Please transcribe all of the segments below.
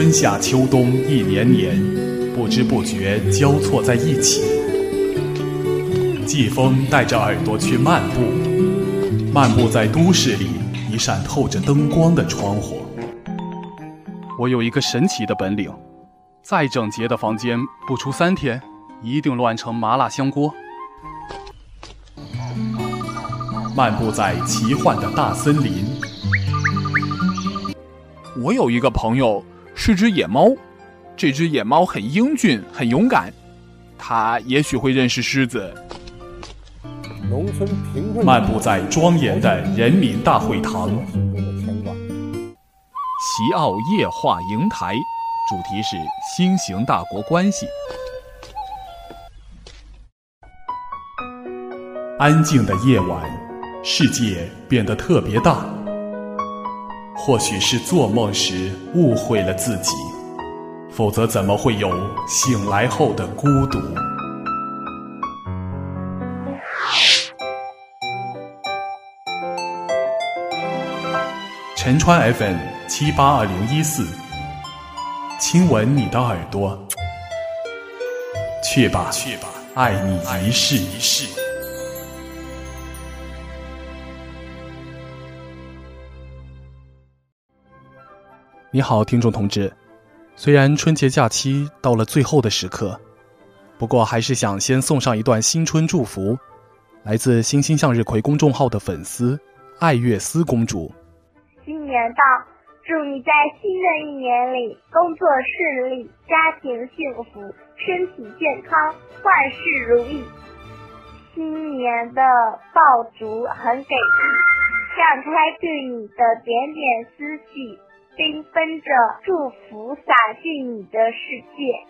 春夏秋冬一年年，不知不觉交错在一起。季风带着耳朵去漫步，漫步在都市里一扇透着灯光的窗户。我有一个神奇的本领，再整洁的房间，不出三天，一定乱成麻辣香锅。漫步在奇幻的大森林。我有一个朋友是只野猫，这只野猫很英俊，很勇敢，它也许会认识狮子。农村贫困。漫步在庄严的人民大会堂。齐奥夜话营台，主题是新型大国关系。安静的夜晚，世界变得特别大。或许是做梦时误会了自己，否则怎么会有醒来后的孤独？陈川 FM 七八二零一四，亲吻你的耳朵，去吧，去吧，爱你一世一世。你好，听众同志。虽然春节假期到了最后的时刻，不过还是想先送上一段新春祝福，来自星星向日葵公众号的粉丝爱月思公主。新年到，祝你在新的一年里工作顺利，家庭幸福，身体健康，万事如意。新年的爆竹很给力，放开对你的点点思绪。缤纷着祝福洒进你的世界，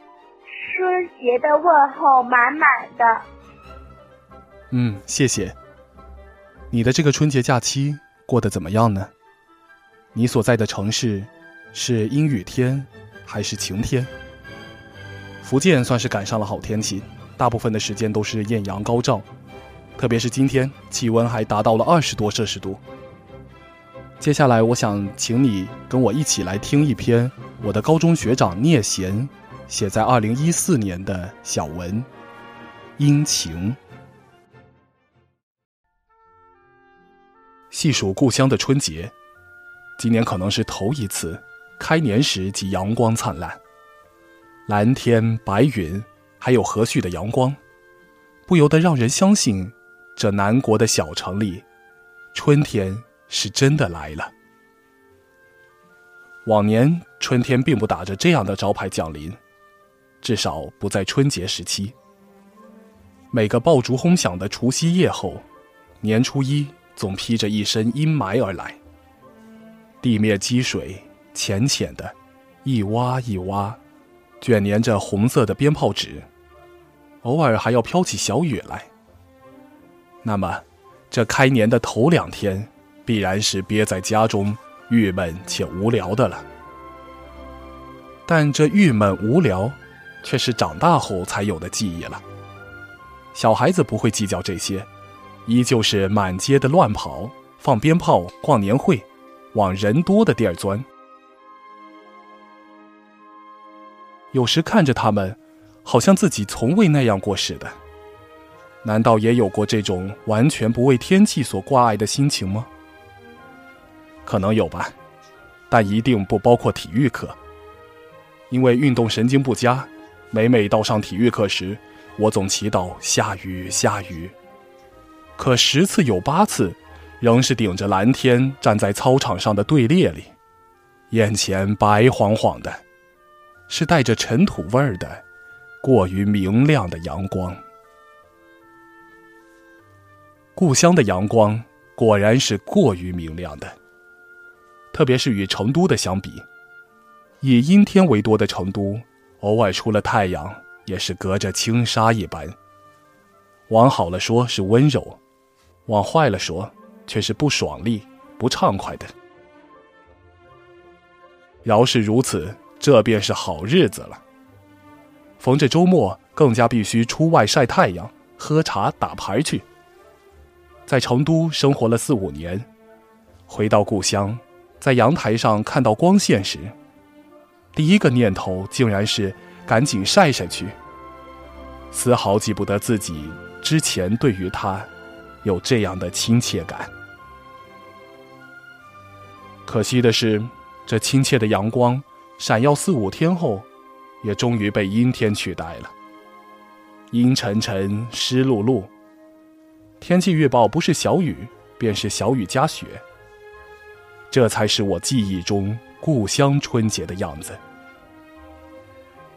春节的问候满满的。嗯，谢谢。你的这个春节假期过得怎么样呢？你所在的城市是阴雨天还是晴天？福建算是赶上了好天气，大部分的时间都是艳阳高照，特别是今天气温还达到了二十多摄氏度。接下来，我想请你跟我一起来听一篇我的高中学长聂贤写在二零一四年的小文《阴晴》。细数故乡的春节，今年可能是头一次，开年时即阳光灿烂，蓝天白云，还有和煦的阳光，不由得让人相信，这南国的小城里，春天。是真的来了。往年春天并不打着这样的招牌降临，至少不在春节时期。每个爆竹轰响的除夕夜后，年初一总披着一身阴霾而来。地面积水浅浅的，一洼一洼，卷粘着红色的鞭炮纸，偶尔还要飘起小雨来。那么，这开年的头两天。必然是憋在家中，郁闷且无聊的了。但这郁闷无聊，却是长大后才有的记忆了。小孩子不会计较这些，依旧是满街的乱跑、放鞭炮、逛年会，往人多的地儿钻。有时看着他们，好像自己从未那样过似的。难道也有过这种完全不为天气所挂碍的心情吗？可能有吧，但一定不包括体育课。因为运动神经不佳，每每到上体育课时，我总祈祷下雨下雨。可十次有八次，仍是顶着蓝天站在操场上的队列里，眼前白晃晃的，是带着尘土味儿的，过于明亮的阳光。故乡的阳光果然是过于明亮的。特别是与成都的相比，以阴天为多的成都，偶尔出了太阳，也是隔着轻纱一般。往好了说是温柔，往坏了说却是不爽利、不畅快的。饶是如此，这便是好日子了。逢着周末，更加必须出外晒太阳、喝茶、打牌去。在成都生活了四五年，回到故乡。在阳台上看到光线时，第一个念头竟然是赶紧晒晒去，丝毫记不得自己之前对于他有这样的亲切感。可惜的是，这亲切的阳光闪耀四五天后，也终于被阴天取代了。阴沉沉、湿漉漉，天气预报不是小雨，便是小雨加雪。这才是我记忆中故乡春节的样子。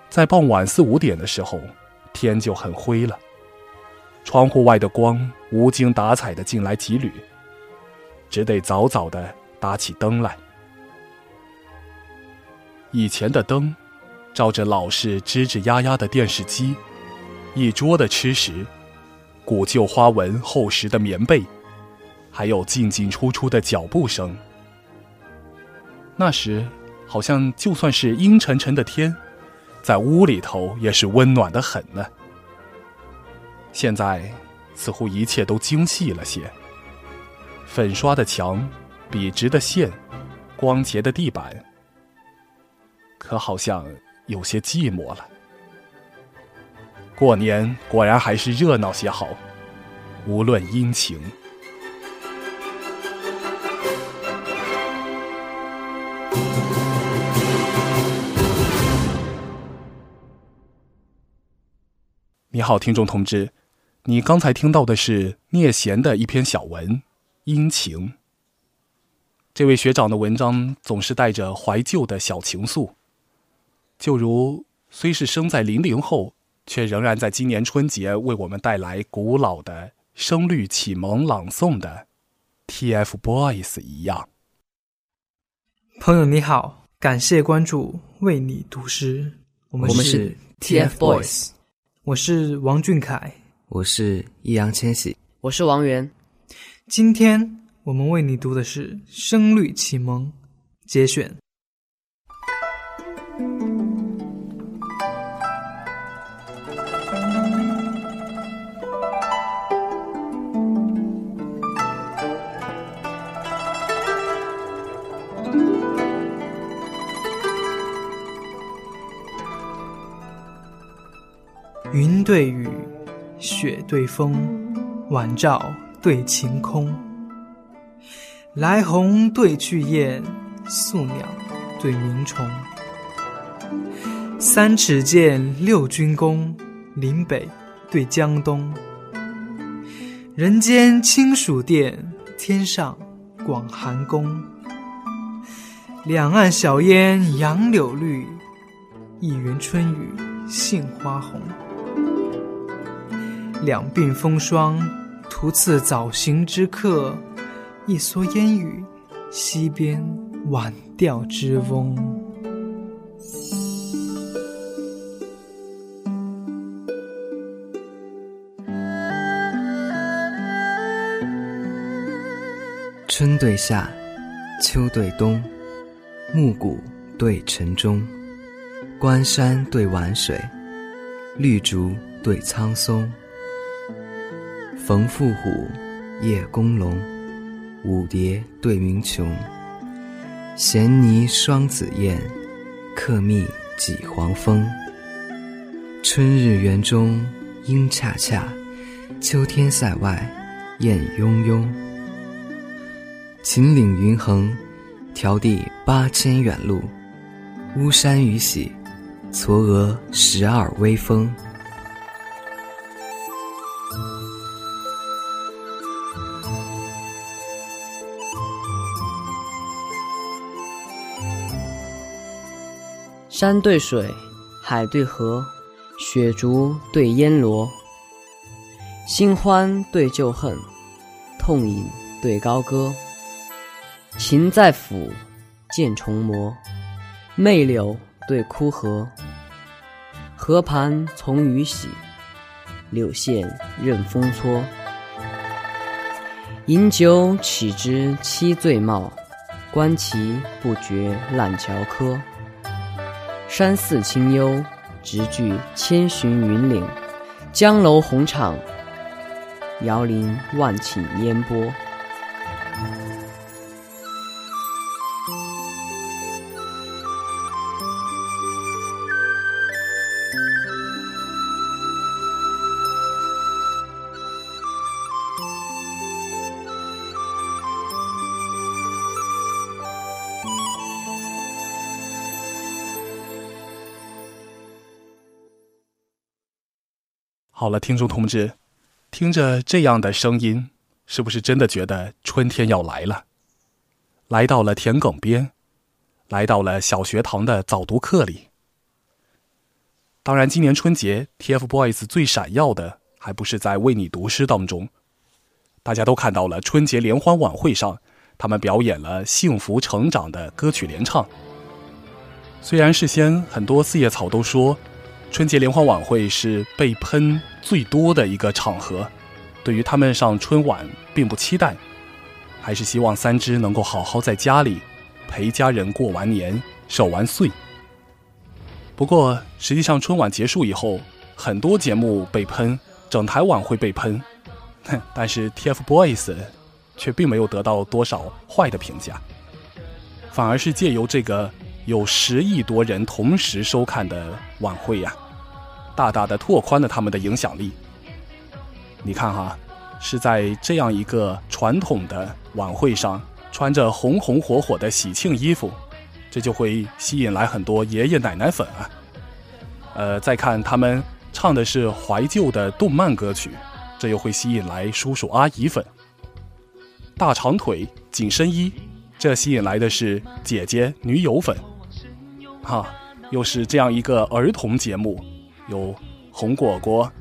在傍晚四五点的时候，天就很灰了，窗户外的光无精打采的进来几缕，只得早早的。打起灯来，以前的灯，照着老式吱吱呀呀的电视机，一桌的吃食，古旧花纹厚实的棉被，还有进进出出的脚步声。那时，好像就算是阴沉沉的天，在屋里头也是温暖的很呢。现在，似乎一切都精细了些，粉刷的墙。笔直的线，光洁的地板，可好像有些寂寞了。过年果然还是热闹些好，无论阴晴。好，听众同志，你刚才听到的是聂贤的一篇小文《阴晴》。这位学长的文章总是带着怀旧的小情愫，就如虽是生在零零后，却仍然在今年春节为我们带来古老的声律启蒙朗诵的 TFBOYS 一样。朋友你好，感谢关注，为你读诗。我们是 TFBOYS，我是王俊凯，我是易烊千玺，我是王源，今天。我们为你读的是《声律启蒙》节选。云对雨，雪对风，晚照对晴空。来鸿对去雁，宿鸟对鸣虫。三尺剑，六钧弓，岭北对江东。人间清暑殿，天上广寒宫。两岸晓烟杨柳绿，一园春雨杏花红。两鬓风霜，徒次早行之客。一蓑烟雨，溪边晚钓之翁。春对夏，秋对冬，暮鼓对晨钟，关山对晚水，绿竹对苍松。冯父虎，叶公龙。舞蝶对鸣琼，衔泥双紫燕，客蜜几黄蜂。春日园中莺恰恰，秋天塞外雁雍雍。秦岭云横，迢递八千远路；巫山雨洗，嵯峨十二微峰。山对水，海对河，雪竹对烟萝，新欢对旧恨，痛饮对高歌。情在抚，剑重磨，媚柳对枯荷。河畔从雨洗，柳线任风搓。饮酒岂知七醉貌，观棋不觉烂樵柯。山寺清幽，直距千寻云岭；江楼红场，遥临万顷烟波。好了，听众同志，听着这样的声音，是不是真的觉得春天要来了？来到了田埂边，来到了小学堂的早读课里。当然，今年春节，TFBOYS 最闪耀的还不是在为你读诗当中。大家都看到了春节联欢晚会上，他们表演了《幸福成长》的歌曲联唱。虽然事先很多四叶草都说，春节联欢晚会是被喷最多的一个场合，对于他们上春晚并不期待，还是希望三只能够好好在家里陪家人过完年、守完岁。不过，实际上春晚结束以后，很多节目被喷，整台晚会被喷，哼 但是 TFBOYS 却并没有得到多少坏的评价，反而是借由这个有十亿多人同时收看的晚会呀，大大的拓宽了他们的影响力。你看哈，是在这样一个传统的晚会上，穿着红红火火的喜庆衣服。这就会吸引来很多爷爷奶奶粉啊，呃，再看他们唱的是怀旧的动漫歌曲，这又会吸引来叔叔阿姨粉。大长腿、紧身衣，这吸引来的是姐姐、女友粉。哈，又是这样一个儿童节目，有红果果、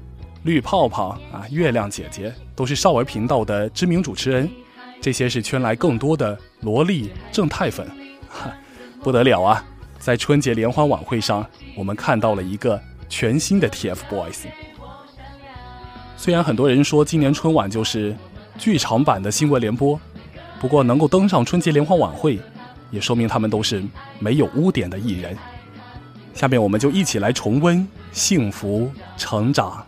绿泡泡啊、月亮姐姐，都是少儿频道的知名主持人，这些是圈来更多的萝莉正太粉。哈。不得了啊！在春节联欢晚会上，我们看到了一个全新的 TFBOYS。虽然很多人说今年春晚就是剧场版的新闻联播，不过能够登上春节联欢晚会，也说明他们都是没有污点的艺人。下面我们就一起来重温幸福成长。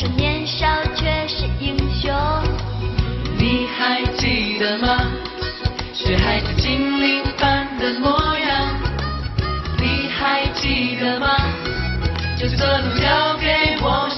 是年少却是英雄。你还记得吗？雪孩子精灵般的模样。你还记得吗？这座路交给我。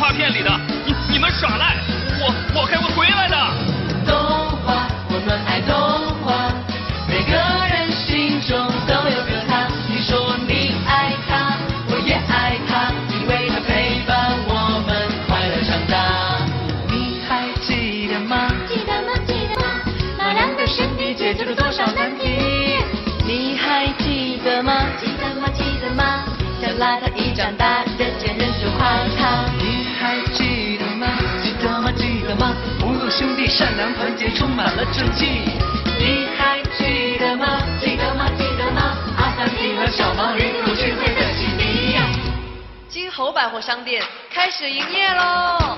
画片里的，你你们耍赖，我我还会回来的。动画，我们爱动画，每个人心中都有个他。你说你爱他，我也爱他，因为他陪伴我们快乐长大。你还记得吗？记得吗？记得吗？马良的身体解决了多少难题？你还记得吗？记得吗？记得吗？小邋遢一长大，人见人就夸他。兄弟善良团结，充满了正气。你还记得吗？记得吗？记得吗？阿凡提和小毛驴不聚会的启迪呀。金猴百货商店开始营业喽！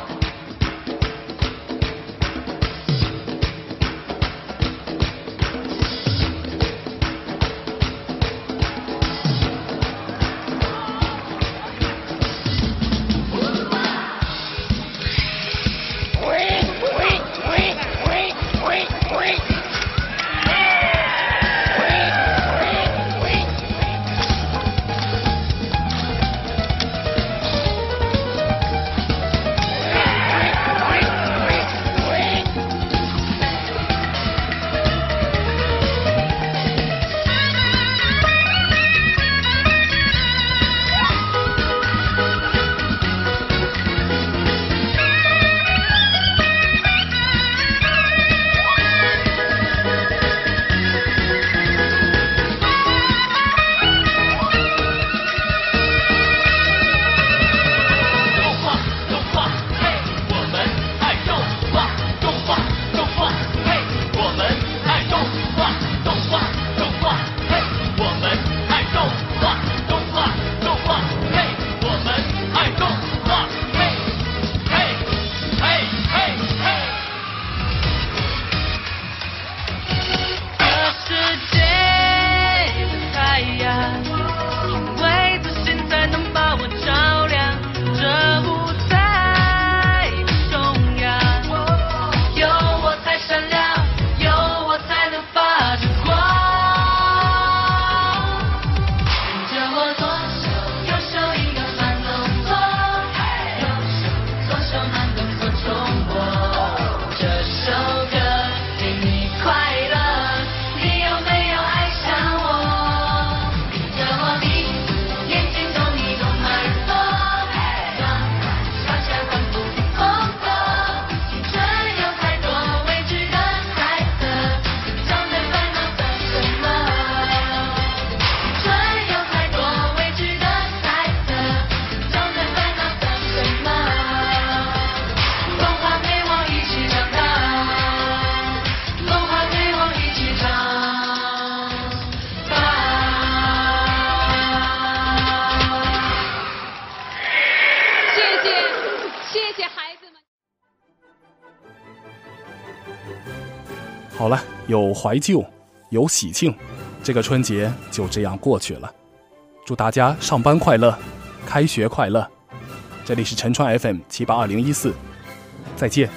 有怀旧，有喜庆，这个春节就这样过去了。祝大家上班快乐，开学快乐！这里是陈川 FM 七八二零一四，再见。